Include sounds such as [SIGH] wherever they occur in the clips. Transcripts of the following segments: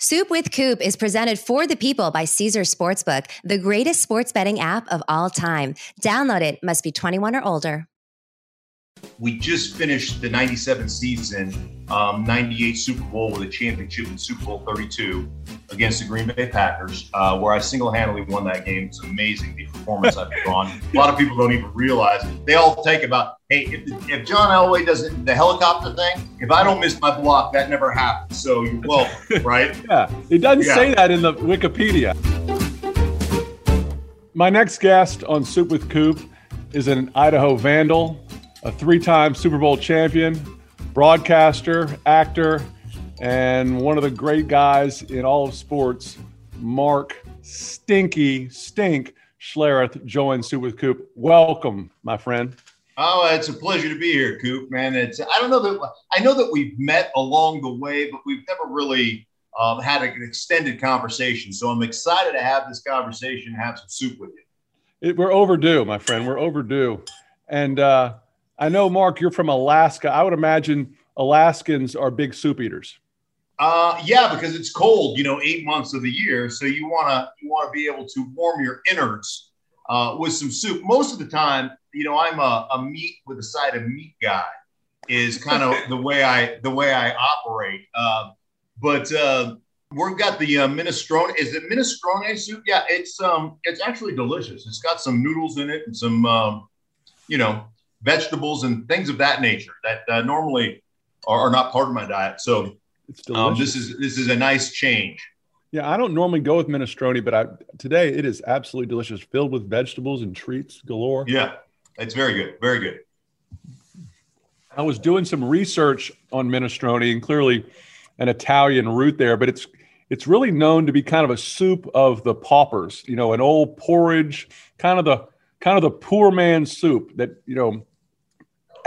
Soup with Coop is presented for the people by Caesar Sportsbook, the greatest sports betting app of all time. Download it, must be 21 or older. We just finished the 97 season, um, 98 Super Bowl with a championship in Super Bowl 32 against the Green Bay Packers, uh, where I single handedly won that game. It's amazing the performance I've put on. A lot of people don't even realize. They all take about, hey, if, if John Elway doesn't, the helicopter thing, if I don't miss my block, that never happens. So you're welcome, right? [LAUGHS] yeah, it doesn't Yeah. say that in the Wikipedia. My next guest on Soup with Coop is an Idaho Vandal, a three time Super Bowl champion, broadcaster, actor, and one of the great guys in all of sports, Mark Stinky Stink Schlereth joins Soup with Coop. Welcome, my friend. Oh, it's a pleasure to be here, Coop. Man, it's I don't know that I know that we've met along the way, but we've never really um, had an extended conversation. So I'm excited to have this conversation, and have some soup with you. It, we're overdue, my friend. We're overdue. And uh, I know, Mark, you're from Alaska. I would imagine Alaskans are big soup eaters. Uh, yeah, because it's cold, you know, eight months of the year. So you wanna you wanna be able to warm your innards uh, with some soup. Most of the time, you know, I'm a, a meat with a side of meat guy. Is kind of the way I the way I operate. Um, but uh, we've got the uh, minestrone. Is it minestrone soup? Yeah, it's um, it's actually delicious. It's got some noodles in it and some, um, you know, vegetables and things of that nature that uh, normally are, are not part of my diet. So um, this is this is a nice change. yeah, I don't normally go with minestrone, but I, today it is absolutely delicious, filled with vegetables and treats galore. Yeah, it's very good, very good. I was doing some research on minestrone, and clearly an Italian root there, but it's it's really known to be kind of a soup of the paupers. You know, an old porridge, kind of the kind of the poor man's soup. That you know,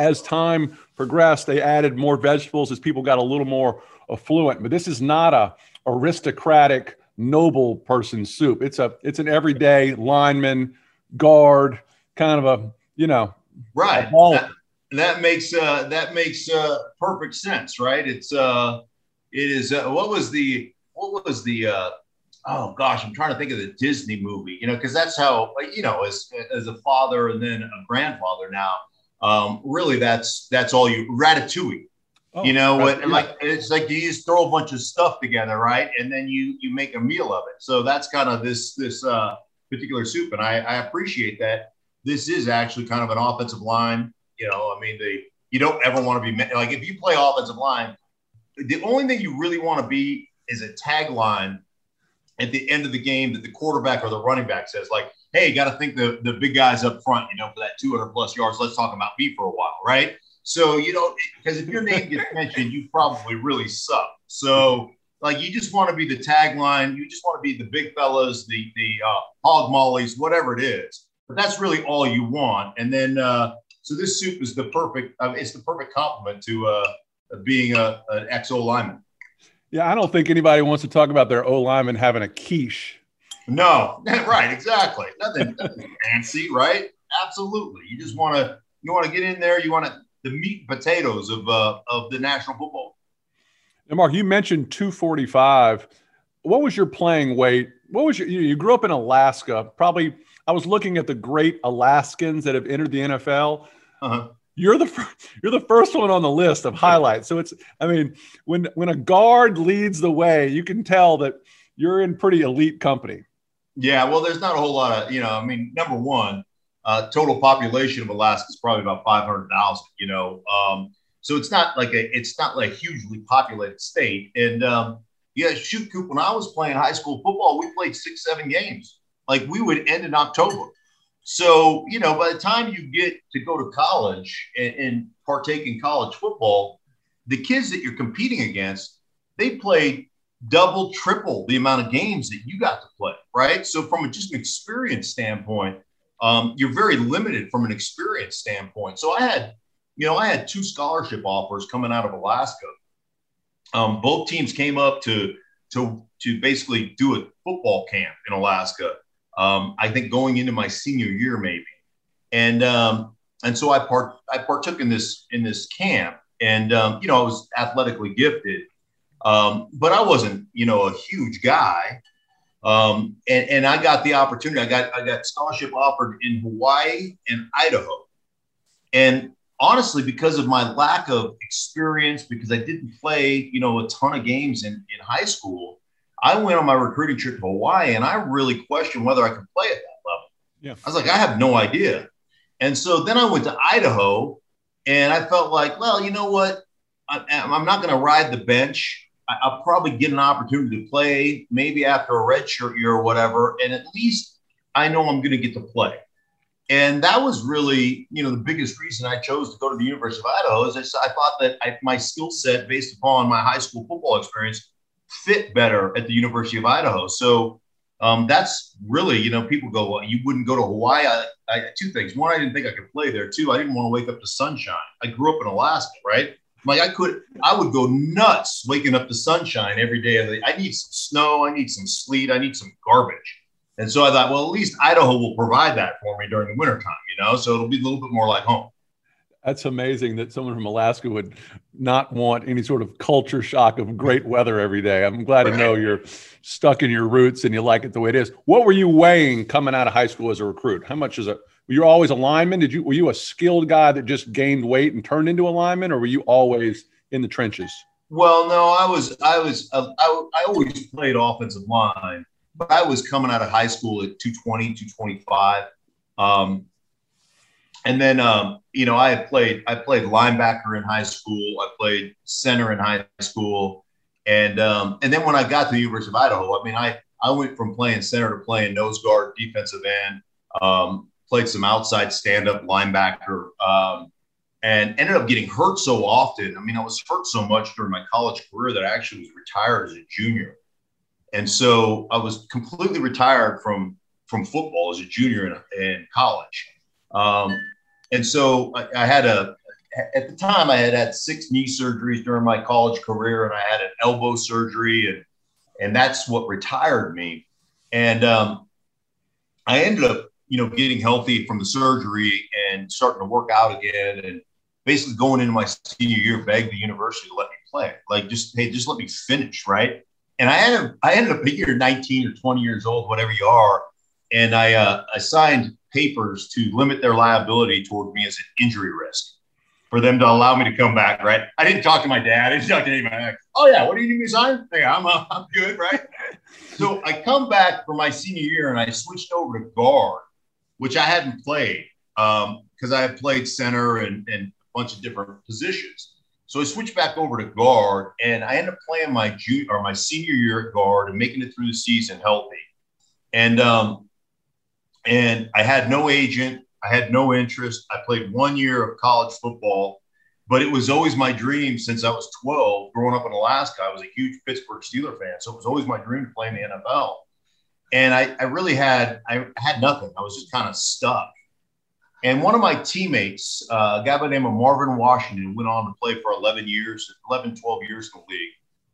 as time progressed, they added more vegetables as people got a little more affluent. But this is not a aristocratic noble person soup. It's a it's an everyday lineman guard kind of a you know Right. That, that makes uh, that makes uh, perfect sense, right? It's uh, it is. Uh, what was the what was the uh, oh gosh, I'm trying to think of the Disney movie, you know, because that's how you know, as as a father and then a grandfather now, um, really that's that's all you Ratatouille. oh, you know what like it's like you just throw a bunch of stuff together right? And then you you make a meal of it. So that's kind of this this uh particular soup and i i appreciate that. This is actually kind of an offensive line you know i mean the you don't ever want to be like if you play offensive line the only thing you really want to be is a tagline at the end of the game that the quarterback or the running back says like hey got to think the the big guys up front you know for that 200 plus yards let's talk about me for a while right so you know, because if your name gets mentioned, you probably really suck. So like you just want to be the tagline. You just want to be the big fellas, the the uh, hog mollies, whatever it is. But that's really all you want. And then uh, so this soup is the perfect. Uh, it's the perfect compliment to uh, being a an ex O lineman. Yeah, I don't think anybody wants to talk about their O lineman having a quiche. No, [LAUGHS] right, exactly. Nothing, nothing fancy, right? Absolutely. You just want to you want to get in there. You want to the meat and potatoes of uh, of the National Football. Now, Mark, you mentioned 245. What was your playing weight? What was your, you, you grew up in Alaska. Probably, I was looking at the great Alaskans that have entered the NFL. Uh-huh. You're the fir- you're the first one on the list of highlights. So it's, I mean, when when a guard leads the way, you can tell that you're in pretty elite company. Yeah, well, there's not a whole lot of, you know, I mean, number one, uh, total population of Alaska is probably about 500,000, you know. Um, so it's not like a, it's not like a hugely populated state. And um, yeah, shoot, Coop, when I was playing high school football, we played six, seven games. Like we would end in October. So, you know, by the time you get to go to college and, and partake in college football, the kids that you're competing against, they played double, triple the amount of games that you got to play, right? So, from a, just an experience standpoint, um, you're very limited from an experience standpoint. So, I had, you know, I had two scholarship offers coming out of Alaska. Um, both teams came up to to to basically do a football camp in Alaska. Um, I think going into my senior year, maybe, and um, and so I part I partook in this in this camp, and um, you know I was athletically gifted, Um, but I wasn't, you know, a huge guy. Um, and, and I got the opportunity. I got I got scholarship offered in Hawaii and Idaho. And honestly, because of my lack of experience, because I didn't play, you know, a ton of games in, in high school, I went on my recruiting trip to Hawaii and I really questioned whether I could play at that level. Yeah. I was like, I have no idea. And so then I went to Idaho and I felt like, well, you know what? I, am not going to ride the bench. I'll probably get an opportunity to play maybe after a redshirt year or whatever. And at least I know I'm going to get to play. And that was really, you know, the biggest reason I chose to go to the University of Idaho is I, I thought that I, my skill set, based upon my high school football experience, fit better at the University of Idaho. So um, that's really, you know, people go, well, you wouldn't go to Hawaii. I, I, two things. One, I didn't think I could play there. Two, I didn't want to wake up to sunshine. I grew up in Alaska, right? Like I could, I would go nuts waking up to sunshine every day of the. I need some snow. I need some sleet. I need some garbage. And so I thought, well, at least Idaho will provide that for me during the wintertime, you know, so it'll be a little bit more like home. That's amazing that someone from Alaska would not want any sort of culture shock of great weather every day. I'm glad right. to know you're stuck in your roots and you like it the way it is. What were you weighing coming out of high school as a recruit? How much is it? Were you always a lineman? Did you were you a skilled guy that just gained weight and turned into a lineman, or were you always in the trenches? Well, no, I was I was uh, I, I always played offensive line but I was coming out of high school at 220, 225. Um, and then, um, you know, I had played, I played linebacker in high school. I played center in high school. And, um, and then when I got to the University of Idaho, I mean, I, I went from playing center to playing nose guard, defensive end, um, played some outside stand up linebacker, um, and ended up getting hurt so often. I mean, I was hurt so much during my college career that I actually was retired as a junior. And so I was completely retired from from football as a junior in, in college. Um, and so I, I, had a at the time I had had six knee surgeries during my college career, and I had an elbow surgery, and and that's what retired me. And um, I ended up, you know, getting healthy from the surgery and starting to work out again, and basically going into my senior year, begged the university to let me play, like just hey, just let me finish, right? And I ended, I ended up being 19 or 20 years old, whatever you are. And I, uh, signed papers to limit their liability toward me as an injury risk for them to allow me to come back, right? I didn't talk to my dad. I didn't talk to anybody. Oh, yeah, what do you need me to sign? Hey, I'm, uh, I'm good, right? [LAUGHS] so I come back for my senior year and I switched over to guard, which I hadn't played because um, I had played center and, and a bunch of different positions. So I switched back over to guard, and I ended up playing my junior or my senior year at guard and making it through the season healthy. And um, and I had no agent, I had no interest. I played one year of college football, but it was always my dream since I was 12. Growing up in Alaska, I was a huge Pittsburgh Steeler fan, so it was always my dream to play in the NFL. And I, I really had I had nothing. I was just kind of stuck. And one of my teammates, uh, a guy by the name of Marvin Washington, went on to play for 11 years, 11, 12 years in the league,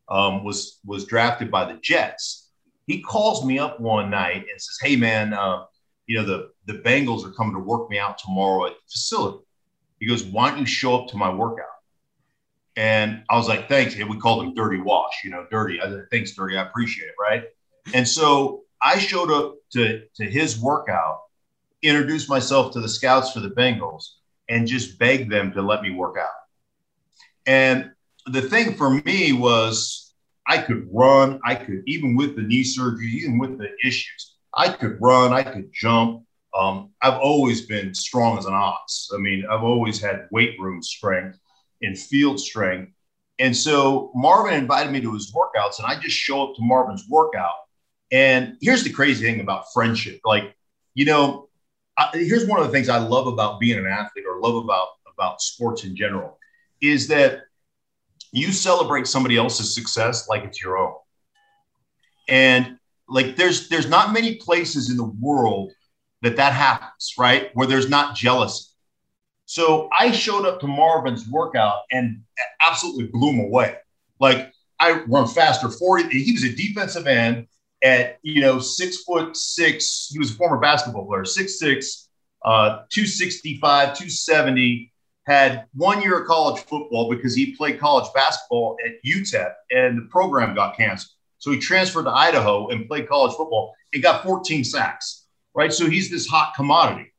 um, was, was drafted by the Jets. He calls me up one night and says, Hey, man, uh, you know, the, the Bengals are coming to work me out tomorrow at the facility. He goes, Why don't you show up to my workout? And I was like, Thanks. And we called him Dirty Wash, you know, Dirty. I said, Thanks, Dirty. I appreciate it. Right. And so I showed up to, to his workout introduced myself to the scouts for the Bengals and just begged them to let me work out. And the thing for me was I could run, I could, even with the knee surgery, even with the issues, I could run, I could jump. Um, I've always been strong as an ox. I mean, I've always had weight room strength and field strength. And so Marvin invited me to his workouts, and I just show up to Marvin's workout. And here's the crazy thing about friendship like, you know, I, here's one of the things I love about being an athlete or love about about sports in general is that you celebrate somebody else's success like it's your own. And like there's there's not many places in the world that that happens, right? Where there's not jealousy. So I showed up to Marvin's workout and absolutely blew him away. Like I run faster 40. He was a defensive end at you know six foot six. He was a former basketball player, six six, uh, 265, 270, had one year of college football because he played college basketball at UTEP and the program got canceled. So he transferred to Idaho and played college football and got 14 sacks, right? So he's this hot commodity.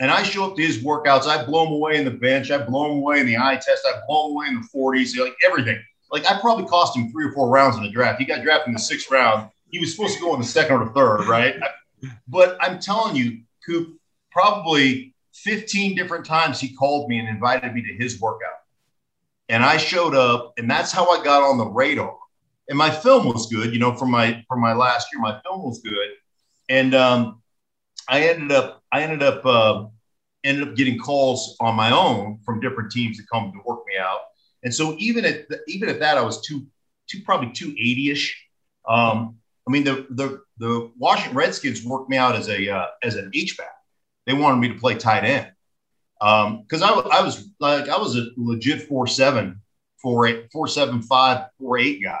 And I show up to his workouts. I blow him away in the bench. I blow him away in the eye test. I blow him away in the 40s, like everything. Like I probably cost him three or four rounds in the draft. He got drafted in the sixth round. He was supposed to go in the second or the third, right? But I'm telling you, Coop, probably 15 different times he called me and invited me to his workout. And I showed up, and that's how I got on the radar. And my film was good, you know, from my from my last year, my film was good. And um, I ended up I ended up uh, ended up getting calls on my own from different teams that come to work me out. And so even at the, even at that, I was two two probably two eighty ish. Um, I mean, the the the Washington Redskins worked me out as a uh, as an H back. They wanted me to play tight end because um, I, I was like I was a legit four seven, four eight, four seven five, four eight guy.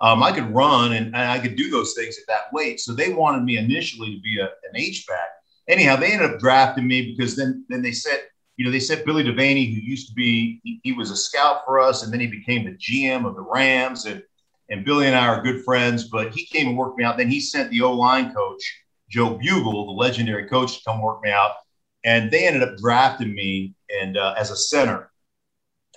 Um, I could run and, and, I could do those things at that weight. So they wanted me initially to be a, an H back. Anyhow, they ended up drafting me because then then they said you know they sent Billy Devaney, who used to be he, he was a scout for us, and then he became the GM of the Rams and and Billy and I are good friends, but he came and worked me out. Then he sent the O line coach, Joe Bugel, the legendary coach, to come work me out. And they ended up drafting me and uh, as a center.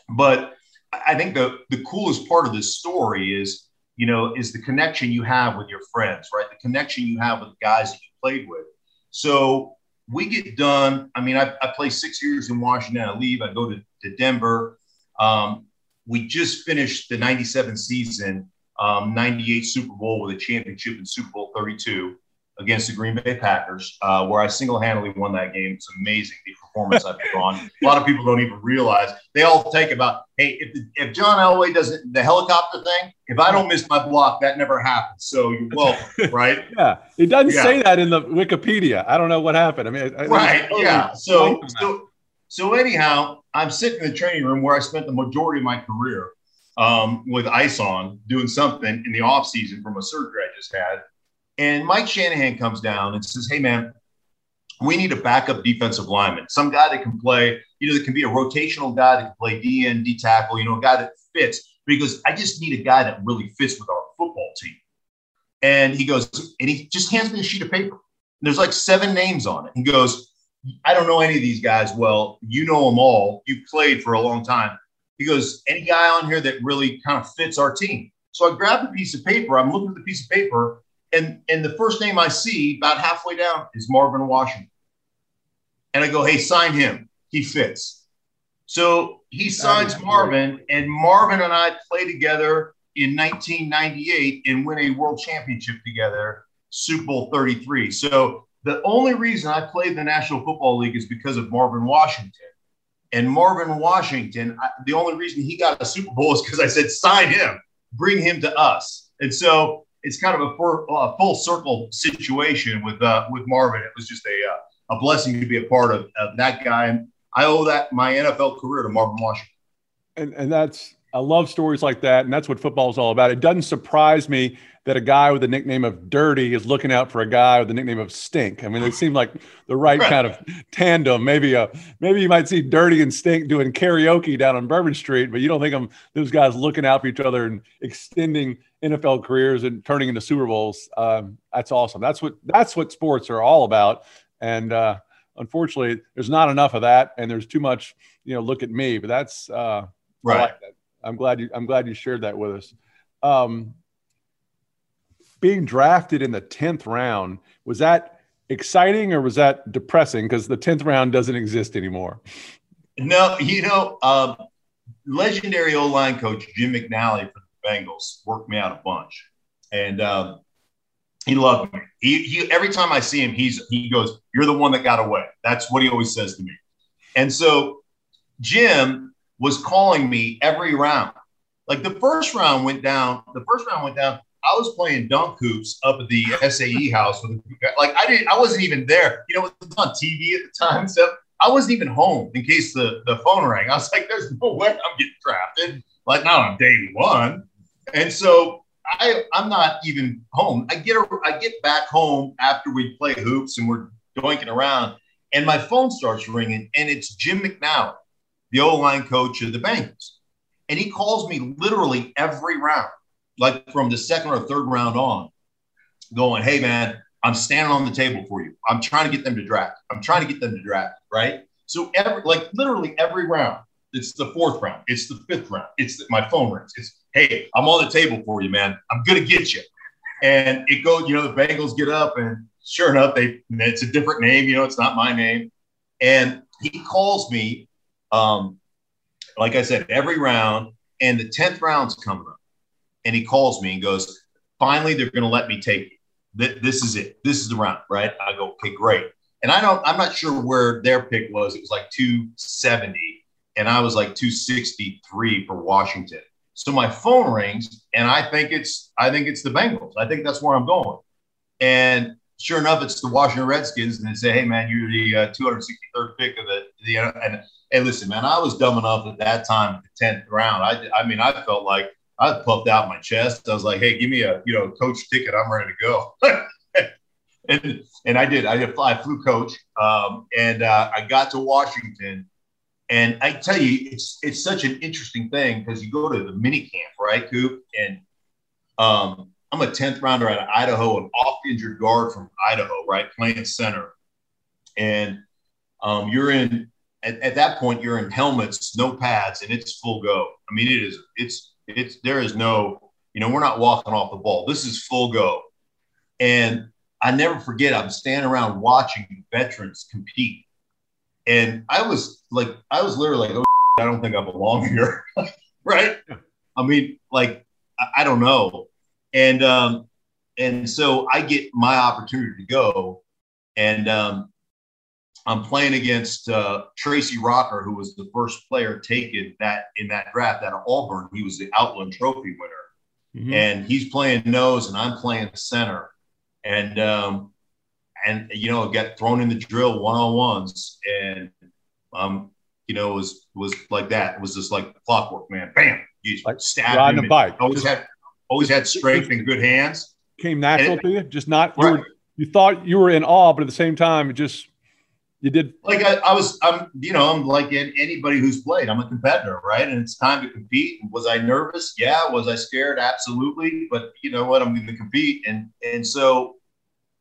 But I think the, the coolest part of this story is, you know, is the connection you have with your friends, right? The connection you have with the guys that you played with. So we get done. I mean, I, I play six years in Washington. I leave. I go to, to Denver. Um, we just finished the 97 season um, 98 Super Bowl with a championship in Super Bowl 32 against the Green Bay Packers, uh, where I single handedly won that game. It's amazing the performance I put on. A lot of people don't even realize. They all take about, hey, if, if John Elway doesn't, the helicopter thing, if I don't miss my block, that never happens. So you're welcome, right? [LAUGHS] yeah. It doesn't yeah. say that in the Wikipedia. I don't know what happened. I mean, right. yeah. So, so, so anyhow, I'm sitting in the training room where I spent the majority of my career um, with ice on doing something in the off season from a surgery I just had. And Mike Shanahan comes down and says, Hey, man, we need a backup defensive lineman, some guy that can play, you know, that can be a rotational guy that can play D and D tackle, you know, a guy that fits because I just need a guy that really fits with our football team. And he goes, and he just hands me a sheet of paper. There's like seven names on it. He goes, I don't know any of these guys well. You know them all. You've played for a long time. He goes, any guy on here that really kind of fits our team. So I grabbed a piece of paper. I'm looking at the piece of paper, and and the first name I see about halfway down is Marvin Washington. And I go, hey, sign him. He fits. So he signs Marvin, and Marvin and I play together in 1998 and win a world championship together, Super Bowl 33. So the only reason I played the National Football League is because of Marvin Washington. And Marvin Washington, I, the only reason he got a Super Bowl is because I said, sign him, bring him to us. And so it's kind of a, a full circle situation with uh, with Marvin. It was just a uh, a blessing to be a part of, of that guy, and I owe that my NFL career to Marvin Washington. And and that's I love stories like that, and that's what football is all about. It doesn't surprise me that a guy with the nickname of Dirty is looking out for a guy with the nickname of Stink. I mean, they seem like the right kind of tandem. Maybe a maybe you might see Dirty and Stink doing karaoke down on Bourbon Street, but you don't think them those guys looking out for each other and extending NFL careers and turning into Super Bowls. Um, that's awesome. That's what that's what sports are all about. And uh, unfortunately, there's not enough of that, and there's too much. You know, look at me. But that's uh, right. Like that. I'm glad you I'm glad you shared that with us. Um, being drafted in the 10th round, was that exciting or was that depressing? Because the 10th round doesn't exist anymore. No, you know, um, legendary O line coach Jim McNally for the Bengals worked me out a bunch. And um, he loved me. He, he, every time I see him, he's he goes, "You're the one that got away." That's what he always says to me. And so Jim was calling me every round. Like the first round went down. The first round went down. I was playing dunk hoops up at the SAE house with like I didn't I wasn't even there. You know, it was on TV at the time so I wasn't even home in case the, the phone rang. I was like, there's no way I'm getting drafted. Like not on day one. And so I I'm not even home. I get a, I get back home after we play hoops and we're doinking around, and my phone starts ringing, and it's Jim McNally. The O line coach of the Bengals. And he calls me literally every round, like from the second or third round on, going, Hey, man, I'm standing on the table for you. I'm trying to get them to draft. I'm trying to get them to draft. Right. So, every, like literally every round, it's the fourth round, it's the fifth round, it's the, my phone rings. It's, Hey, I'm on the table for you, man. I'm going to get you. And it goes, you know, the Bengals get up, and sure enough, they it's a different name. You know, it's not my name. And he calls me, um, like I said, every round, and the tenth round's coming up, and he calls me and goes, "Finally, they're going to let me take it. This is it. This is the round, right?" I go, "Okay, great." And I don't, I'm not sure where their pick was. It was like 270, and I was like 263 for Washington. So my phone rings, and I think it's I think it's the Bengals. I think that's where I'm going. And sure enough, it's the Washington Redskins, and they say, "Hey, man, you're the uh, 263rd pick of the the." And hey, listen, man, I was dumb enough at that time, the 10th round. I I mean, I felt like I puffed out my chest. I was like, "Hey, give me a you know coach ticket. I'm ready to go." [LAUGHS] and and I did. I did. I flew coach, um, and uh, I got to Washington and I tell you, it's it's such an interesting thing because you go to the mini camp, right, Coop? And um, I'm a 10th rounder out of Idaho, an off injured guard from Idaho, right, playing center. And um, you're in at, at, that point, you're in helmets, no pads, and it's full go. I mean, it is it's it's there is no, you know, we're not walking off the ball. This is full go. And I never forget, I'm standing around watching veterans compete and I was like, I was literally like, oh, [LAUGHS] I don't think I belong here. [LAUGHS] right. I mean, like, I, I don't know. And, um, and so I get my opportunity to go. And um, I'm playing against uh, Tracy Rocker, who was the first player taken that in that draft at Auburn. He was the Outland Trophy winner. Mm-hmm. And he's playing nose and I'm playing center. And um, and you know, get thrown in the drill one on ones, and um, you know, it was was like that. It was just like clockwork, man. Bam, you like stabbed riding a bike. Always had always had strength and good hands. Came natural it, to you, just not. Right. You, were, you thought you were in awe, but at the same time, it just you did like I, I, was i'm you know i'm like anybody who's played. I'm a competitor right? And it's time to compete. Was i nervous? Yeah. Was i scared? Absolutely. But you know what? I'm going to compete. And and so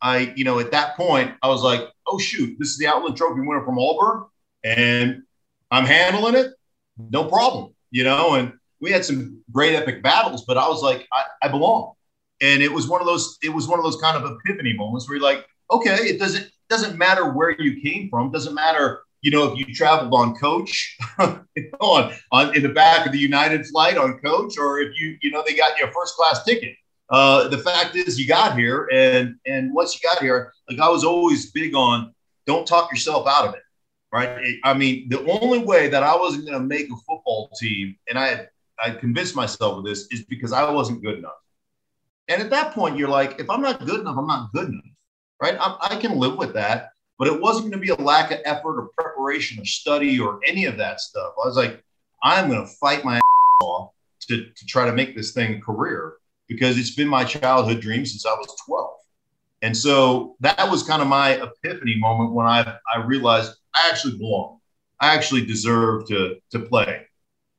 I, you know, at that point, I was like, oh, shoot, this is the Outland Trophy winner from Auburn, and I'm handling it. No problem, you know, and we had some great epic battles, but I was like, I, I belong. And it was one of those, it was one of those kind of epiphany moments where you're like, okay, it doesn't, doesn't matter where you came from, doesn't matter, you know, if you traveled on coach, [LAUGHS] on, on in the back of the United flight on coach, or if you, you know, they got you a first class ticket. Uh, the fact is you got here and and once you got here like i was always big on don't talk yourself out of it right? I mean the only way that i wasn't going to make a football team and i had i convinced myself of this is because i wasn't good enough. And at that point you're like if i'm not good enough i'm not good enough right i, I can live with that but it wasn't going to be a lack of effort or preparation or study or any of that stuff i was like i'm going to fight my ass off to, to try to make this thing a career because it's been my childhood dream since I was 12. And so that was kind of my epiphany moment when I, I realized I actually belong. I actually deserve to, to play.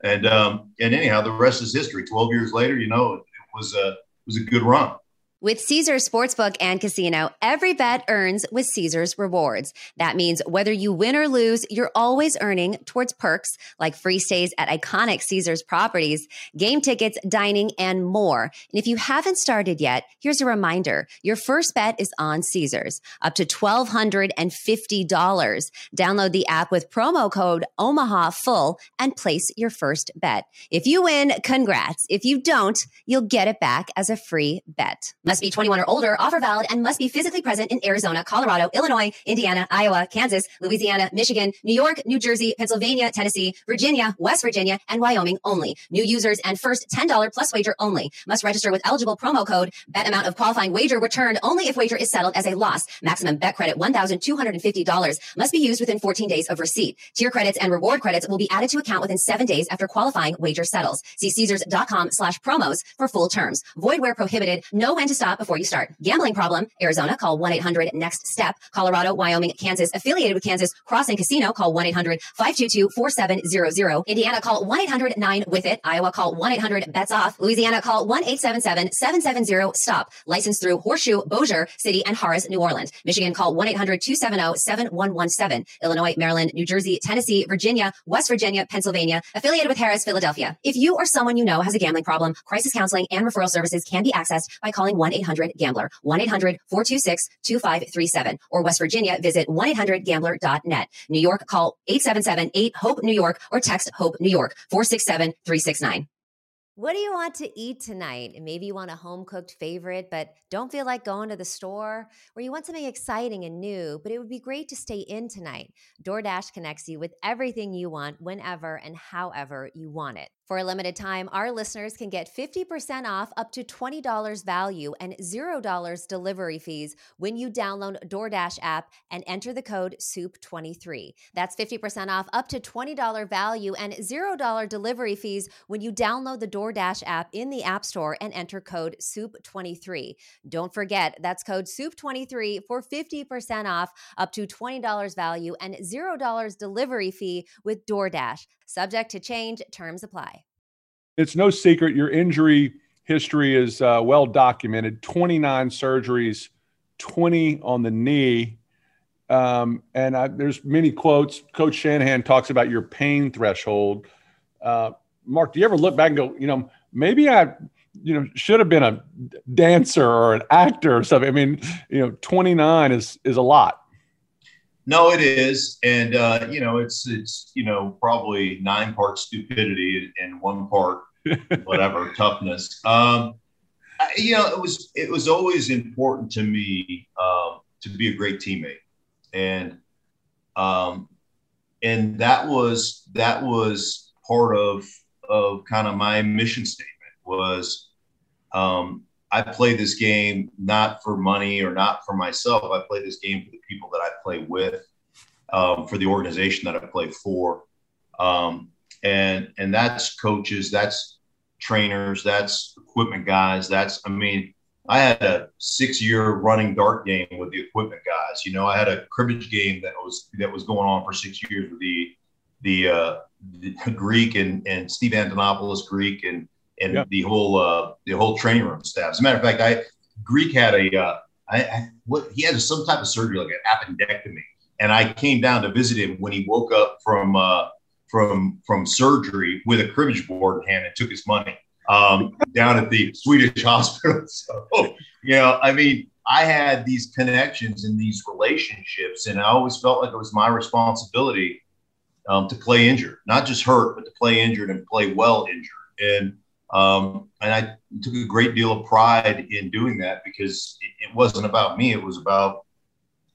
And, um, and anyhow, the rest is history. 12 years later, you know, it, it was a, it was a good run. With Caesars Sportsbook and Casino, every bet earns with Caesars Rewards. That means whether you win or lose, you're always earning towards perks like free stays at iconic Caesars properties, game tickets, dining, and more. And if you haven't started yet, here's a reminder. Your first bet is on Caesars, up to $1,250. Download the app with promo code Omaha Full and place your first bet. If you win, congrats. If you don't, you'll get it back as a free bet. Must be 21 or older, offer valid, and must be physically present in Arizona, Colorado, Illinois, Indiana, Iowa, Kansas, Louisiana, Michigan, New York, New Jersey, Pennsylvania, Tennessee, Virginia, West Virginia, and Wyoming only. New users and first $10 plus wager only. Must register with eligible promo code. Bet amount of qualifying wager returned only if wager is settled as a loss. Maximum bet credit $1,250. Must be used within 14 days of receipt. Tier credits and reward credits will be added to account within seven days after qualifying wager settles. See Caesars.com slash promos for full terms. Void where prohibited. No when to stop before you start. Gambling problem, Arizona, call 1 800 NEXT STEP. Colorado, Wyoming, Kansas, affiliated with Kansas Crossing Casino, call 1 800 522 4700. Indiana, call 1 800 9 with it. Iowa, call 1 800 bets off. Louisiana, call 1 877 770 stop. Licensed through Horseshoe, Bossier City, and Harrah's, New Orleans. Michigan, call 1 800 270 7117. Illinois, Maryland, New Jersey, Tennessee, Virginia, West Virginia, Pennsylvania, affiliated with Harrah's, Philadelphia. If you or someone you know has a gambling problem, crisis counseling and referral services can be accessed by calling 1 800 Gambler, 1 800 426 2537. Or West Virginia, visit 1 800 Gambler.net. New York, call 877 8 HOPE New York or text HOPE New York 467 369. What do you want to eat tonight? Maybe you want a home cooked favorite, but don't feel like going to the store, or you want something exciting and new, but it would be great to stay in tonight. DoorDash connects you with everything you want whenever and however you want it. For a limited time, our listeners can get 50% off up to $20 value and $0 delivery fees when you download DoorDash app and enter the code SOUP23. That's 50% off up to $20 value and $0 delivery fees when you download the DoorDash app in the App Store and enter code SOUP23. Don't forget, that's code SOUP23 for 50% off up to $20 value and $0 delivery fee with DoorDash. Subject to change, terms apply. It's no secret your injury history is uh, well documented 29 surgeries, 20 on the knee. Um, and I, there's many quotes. Coach Shanahan talks about your pain threshold. Uh, Mark, do you ever look back and go, you know, maybe I, you know, should have been a dancer or an actor or something? I mean, you know, 29 is is a lot. No, it is, and uh, you know, it's it's you know probably nine parts stupidity and one part [LAUGHS] whatever toughness. Um, I, you know, it was it was always important to me um, to be a great teammate, and um, and that was that was part of of kind of my mission statement was um, I play this game not for money or not for myself. I play this game for the people that I play with, um, for the organization that I play for, um, and and that's coaches, that's trainers, that's equipment guys. That's I mean, I had a six-year running dart game with the equipment guys. You know, I had a cribbage game that was that was going on for six years with the the, uh, the [LAUGHS] Greek and and Steve Antonopulos Greek and and yeah. the whole uh, the whole training room staff. As a matter of fact, I Greek had a uh, I, I, what he had some type of surgery like an appendectomy, and I came down to visit him when he woke up from uh, from from surgery with a cribbage board in hand and took his money um, down at the Swedish [LAUGHS] hospital. [LAUGHS] So you know, I mean, I had these connections and these relationships, and I always felt like it was my responsibility um, to play injured, not just hurt, but to play injured and play well injured. And um, and I took a great deal of pride in doing that because it, it, wasn't about me; it was about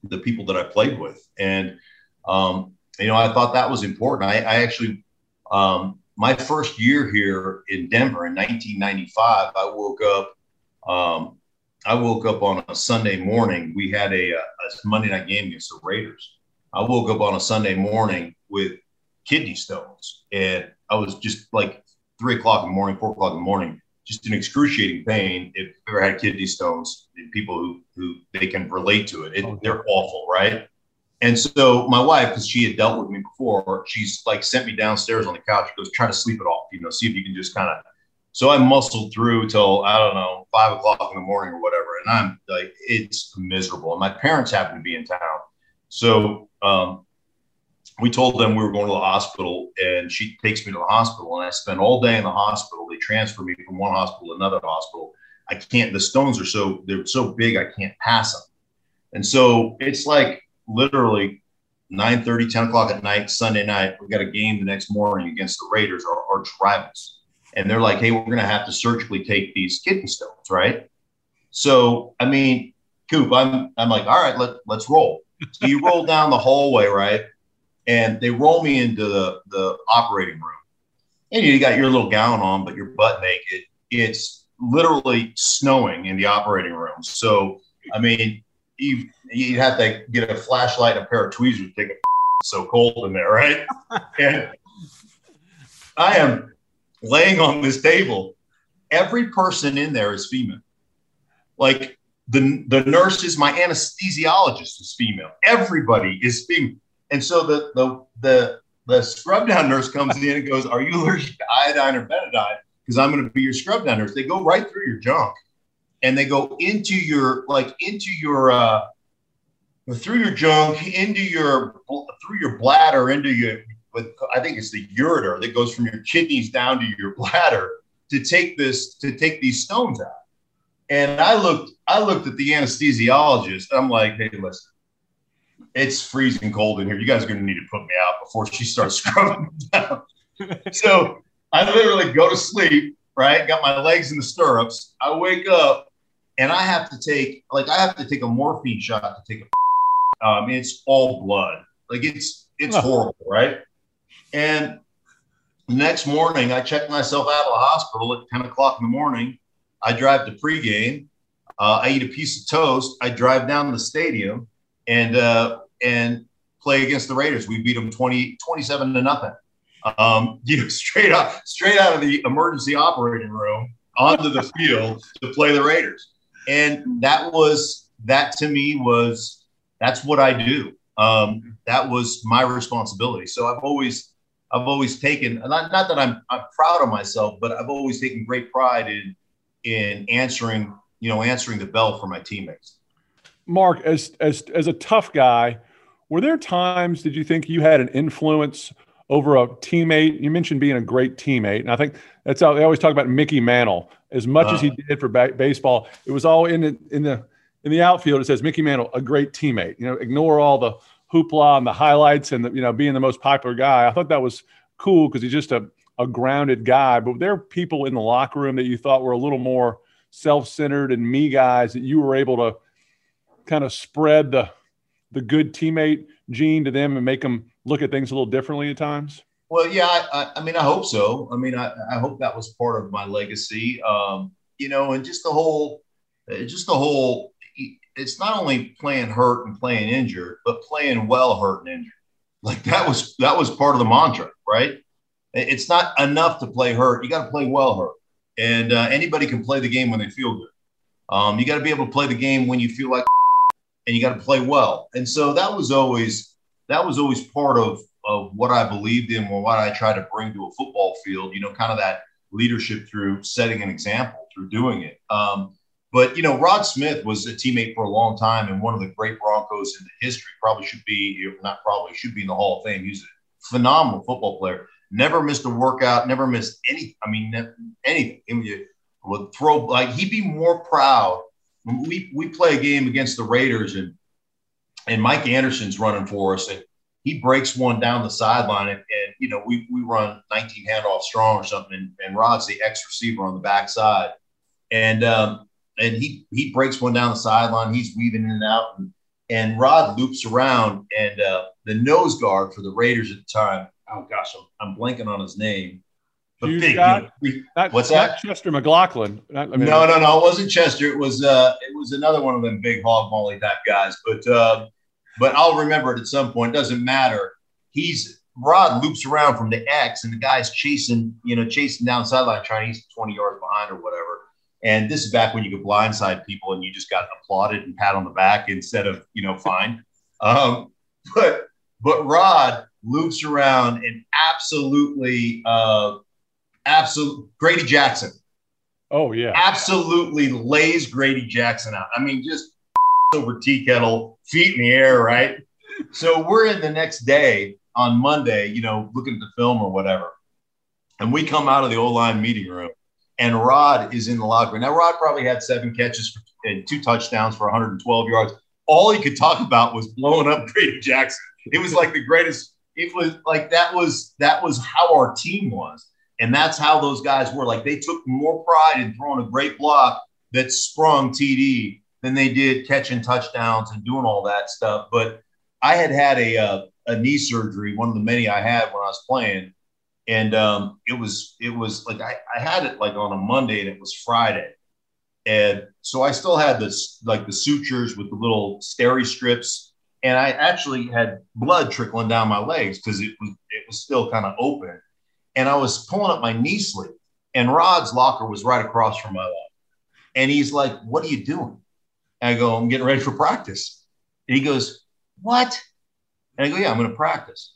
the people that I played with. And um, you know, I thought that was important. I, I actually, um, my first year here in Denver in 1995, I woke up. Um, I woke up on a Sunday morning. We had a, a Monday night game against the Raiders. I woke up on a Sunday morning with kidney stones, and I was just like three o'clock in the morning, four o'clock in the morning, just an excruciating pain. If you've ever had kidney stones, people who who they can relate to it, it oh, they're awful, right? And so my wife, because she had dealt with me before, she's like sent me downstairs on the couch. Goes, try to sleep it off, you know, see if you can just kind of. So I muscled through till I don't know five o'clock in the morning or whatever, and I'm like, it's miserable. And my parents happen to be in town, so um, we told them we were going to the hospital and she takes me to the hospital and I spend all day in the hospital. They transfer me from one hospital to another hospital. I can't, the stones are so, they're so big, I can't pass them. And so it's like literally 9 30, 10 o'clock at night, Sunday night, we got a game the next morning against the Raiders, our arch rivals. And they're like, hey, we're going to have to surgically take these kidney stones, right? So, I mean, Coop, I'm, I'm like, all right, let, let's roll. So you roll down the hallway, right? And they roll me into the, the operating room. And you got your little gown on, but you're butt naked. It's literally snowing in the operating room. So, I mean, you you have to get a flashlight and a pair of tweezers to take [LAUGHS] it. So cold in there, right? [LAUGHS] and I am laying on this table. Every person in there is female. like the the nurses, my anesthesiologist is female. Everybody is female, and so the the the the scrub down nurse comes in and goes, "Are you allergic to iodine or betadine?" Because I'm going to be your scrub down nurse. They go right through your junk, and they go into your like into your uh, through your junk, into your through your bladder, into your. With, I think it's the ureter that goes from your kidneys down to your bladder to take this to take these stones out. And I looked, I looked at the anesthesiologist. I'm like, hey, listen, it's freezing cold in here. You guys are going to need to put me out before she starts [LAUGHS] scrubbing down. so I literally go to sleep, right? Got my legs in the stirrups. I wake up and I have to take, like, I have to take a morphine shot to take a, [LAUGHS] um, it's all blood. Like it's, it's horrible, right? And the next morning, I check myself out of the hospital at 10 o'clock in the morning. I drive to pregame. Uh, I eat a piece of toast. I drive down to the stadium and uh, and play against the Raiders. We beat them 20, 27 to nothing. Um, [LAUGHS] you know, straight up, straight out of the emergency operating room onto the field to play the Raiders. And that was that to me was that's what I do. Um, that was my responsibility. So I've always I've always taken not, not that I'm I'm proud of myself, but I've always taken great pride in in answering you know answering the bell for my teammates. Mark, as as as a tough guy, were there times did you think you had an influence over a teammate? You mentioned being a great teammate, and I think that's how they always talk about Mickey Mantle. As much uh, as he uh. did for ba- baseball, it was all in the in the in the outfield. It says Mickey Mantle, a great teammate. You know, ignore all the hoopla and the highlights and the, you know being the most popular guy. I thought that was cool because he's just a a grounded guy. But there are people in the locker room that you thought were a little more self-centered and me guys that you were able to kind of spread the the good teammate gene to them and make them look at things a little differently at times? Well, yeah, I, I mean, I hope so. I mean, I, I hope that was part of my legacy. Um, you know, and just the whole, just the whole it's not only playing hurt and playing injured, but playing well hurt and injured. [LAUGHS] Like that was that was part of the mantra, right? It's not enough to play hurt; you got to play well hurt, and uh, anybody can play the game when they feel good. Um, you got to be able to play the game when you feel like, and you got to play well. And so that was always that was always part of of what I believed in, or what I tried to bring to a football field. You know, kind of that leadership through setting an example, through doing it. Um, but you know, Rod Smith was a teammate for a long time and one of the great Broncos in the history. Probably should be, not probably, should be in the Hall of Fame. He's a phenomenal football player. Never missed a workout. Never missed any. I mean, anything. would throw like he'd be more proud we we play a game against the Raiders and and Mike Anderson's running for us and he breaks one down the sideline and, and you know we we run 19 handoff strong or something and, and Rod's the X receiver on the backside and um, and he he breaks one down the sideline. He's weaving in and out, and, and Rod loops around, and uh, the nose guard for the Raiders at the time. Oh gosh, I'm, I'm blanking on his name. But big, got, you know, not, what's that? Chester McGlockton. Not, I mean, no, no, no. It wasn't Chester. It was uh, it was another one of them big hog molly type guys. But uh, but I'll remember it at some point. It doesn't matter. He's Rod loops around from the X, and the guy's chasing, you know, chasing down sideline, trying he's 20 yards behind or whatever. And this is back when you could blindside people and you just got applauded and pat on the back instead of, you know, fine. [LAUGHS] Um, but but Rod loops around and absolutely uh absolute Grady Jackson. Oh yeah. Absolutely lays Grady Jackson out. I mean, just [LAUGHS] over tea kettle, feet in the air, right? So we're in the next day on Monday, you know, looking at the film or whatever. And we come out of the O line meeting room and Rod is in the locker room. Now, Rod probably had seven catches and two touchdowns for 112 yards. All he could talk about was blowing up [LAUGHS] Grady Jackson. It was like the greatest. It was like that was that was how our team was, and that's how those guys were. Like they took more pride in throwing a great block that sprung TD than they did catching touchdowns and doing all that stuff. But I had had a uh, a knee surgery, one of the many I had when I was playing, and um, it was it was like I, I had it like on a Monday and it was Friday, and so I still had this like the sutures with the little steri strips, and I actually had blood trickling down my legs because it was it was still kind of open, and I was pulling up my knee sleeve, and Rod's locker was right across from my locker. And he's like, What are you doing? And I go, I'm getting ready for practice. And he goes, What? And I go, Yeah, I'm going to practice.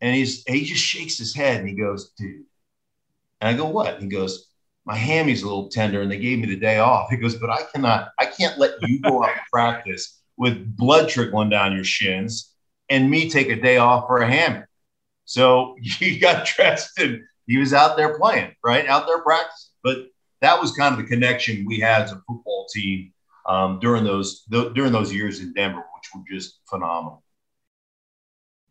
And he's he just shakes his head and he goes, Dude. And I go, What? And he goes, My hammy's a little tender and they gave me the day off. He goes, But I cannot, I can't let you go out and practice with blood trickling down your shins and me take a day off for a hammy. So [LAUGHS] he got dressed and he was out there playing, right? Out there practicing. But that was kind of the connection we had as a football team um, during those th- during those years in Denver, which were just phenomenal.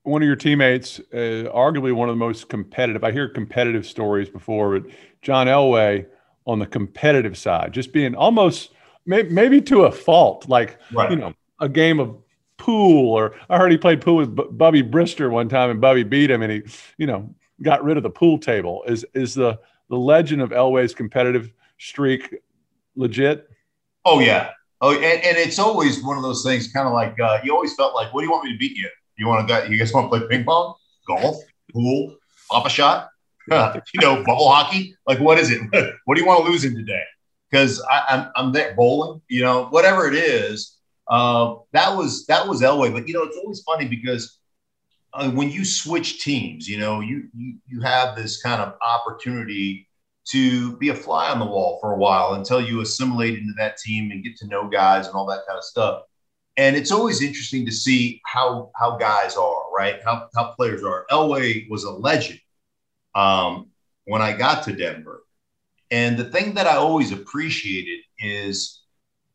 One of your teammates, uh, arguably one of the most competitive. I hear competitive stories before, but John Elway on the competitive side, just being almost may- maybe to a fault, like right. you know a game of pool, or I heard he played pool with B- Bubby Brister one time, and Bubby beat him, and he you know got rid of the pool table. Is is the the legend of Elway's competitive streak legit? Oh yeah, Oh, and, and it's always one of those things, kind of like uh, you always felt like, what do you want me to beat you? You want to you guys want to play ping pong, golf, pool, pop a shot, [LAUGHS] you know, bubble hockey? Like, what is it? [LAUGHS] what do you want to lose in today? Because I'm I'm there bowling, you know, whatever it is. Uh, that was that was Elway, but you know, it's always funny because uh, when you switch teams, you know, you you you have this kind of opportunity to be a fly on the wall for a while until you assimilate into that team and get to know guys and all that kind of stuff. And it's always interesting to see how how guys are, right? How how players are. Elway was a legend um, when I got to Denver. And the thing that I always appreciated is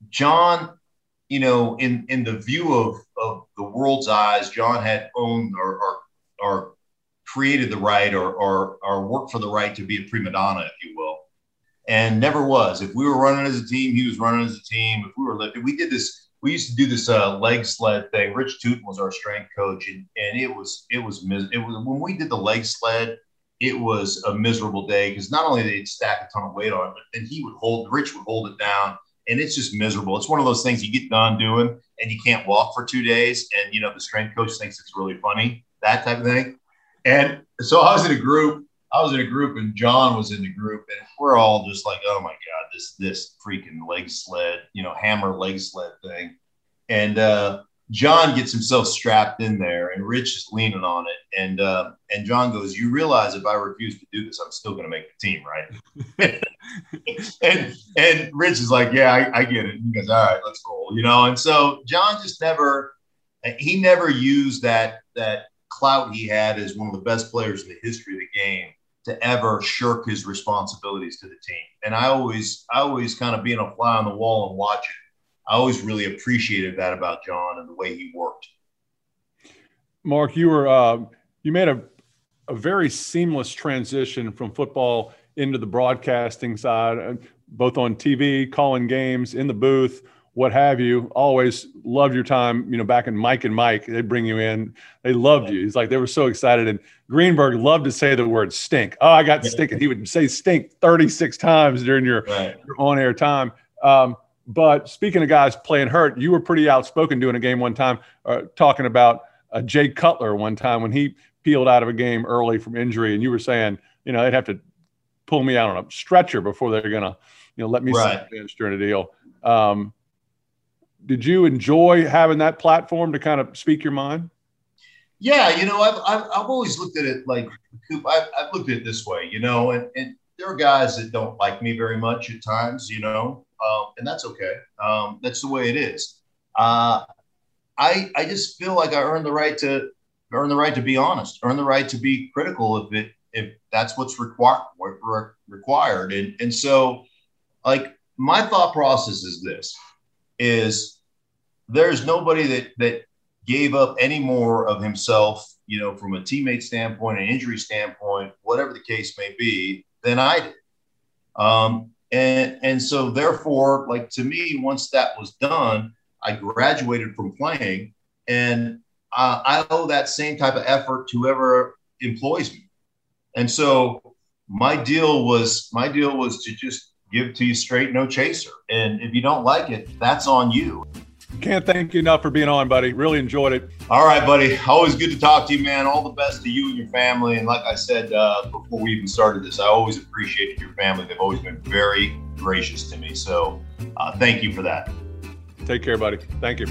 John, you know, in in the view of of the world's eyes, John had owned or or, or created the right or, or, or worked for the right to be a prima donna, if you will, and never was. If we were running as a team, he was running as a team. If we were lifting, we did this. We used to do this uh, leg sled thing. Rich Tuten was our strength coach, and, and it was it was it was when we did the leg sled. It was a miserable day because not only did they stack a ton of weight on it, but then he would hold. Rich would hold it down, and it's just miserable. It's one of those things you get done doing, and you can't walk for two days, and you know the strength coach thinks it's really funny, that type of thing. And so I was in a group. I was in a group, and John was in the group, and we're all just like, "Oh my god, this this freaking leg sled, you know, hammer leg sled thing." And uh, John gets himself strapped in there, and Rich is leaning on it. And uh, and John goes, "You realize if I refuse to do this, I'm still going to make the team, right?" [LAUGHS] and and Rich is like, "Yeah, I, I get it." he goes, "All right, let's roll," you know. And so John just never, he never used that that clout he had as one of the best players in the history of the game to ever shirk his responsibilities to the team. And I always, I always kind of being a fly on the wall and watching, I always really appreciated that about John and the way he worked. Mark, you were, uh, you made a, a very seamless transition from football into the broadcasting side, uh, both on TV, calling games, in the booth what have you. Always loved your time, you know, back in Mike and Mike, they bring you in. They loved you. He's like, they were so excited. And Greenberg loved to say the word stink. Oh, I got stink. And he would say stink 36 times during your, right. your on air time. Um, but speaking of guys playing hurt, you were pretty outspoken doing a game one time, uh, talking about uh, Jay Cutler one time when he peeled out of a game early from injury. And you were saying, you know, they'd have to pull me out on a stretcher before they're going to, you know, let me right. sit bench during a deal. Um, did you enjoy having that platform to kind of speak your mind? Yeah, you know, I've, I've, I've always looked at it like, Coop, I've, I've looked at it this way, you know, and, and there are guys that don't like me very much at times, you know, um, and that's okay. Um, that's the way it is. Uh, I, I just feel like I earned the right to earn the right to be honest, earn the right to be critical if it, if that's what's required, required. And, and so like my thought process is this, is there's nobody that that gave up any more of himself, you know, from a teammate standpoint, an injury standpoint, whatever the case may be, than I did. Um, and and so therefore, like to me, once that was done, I graduated from playing, and uh, I owe that same type of effort to whoever employs me. And so my deal was my deal was to just give to you straight, no chaser. And if you don't like it, that's on you. Can't thank you enough for being on, buddy. Really enjoyed it. All right, buddy. Always good to talk to you, man. All the best to you and your family. And like I said uh, before we even started this, I always appreciated your family. They've always been very gracious to me. So uh, thank you for that. Take care, buddy. Thank you.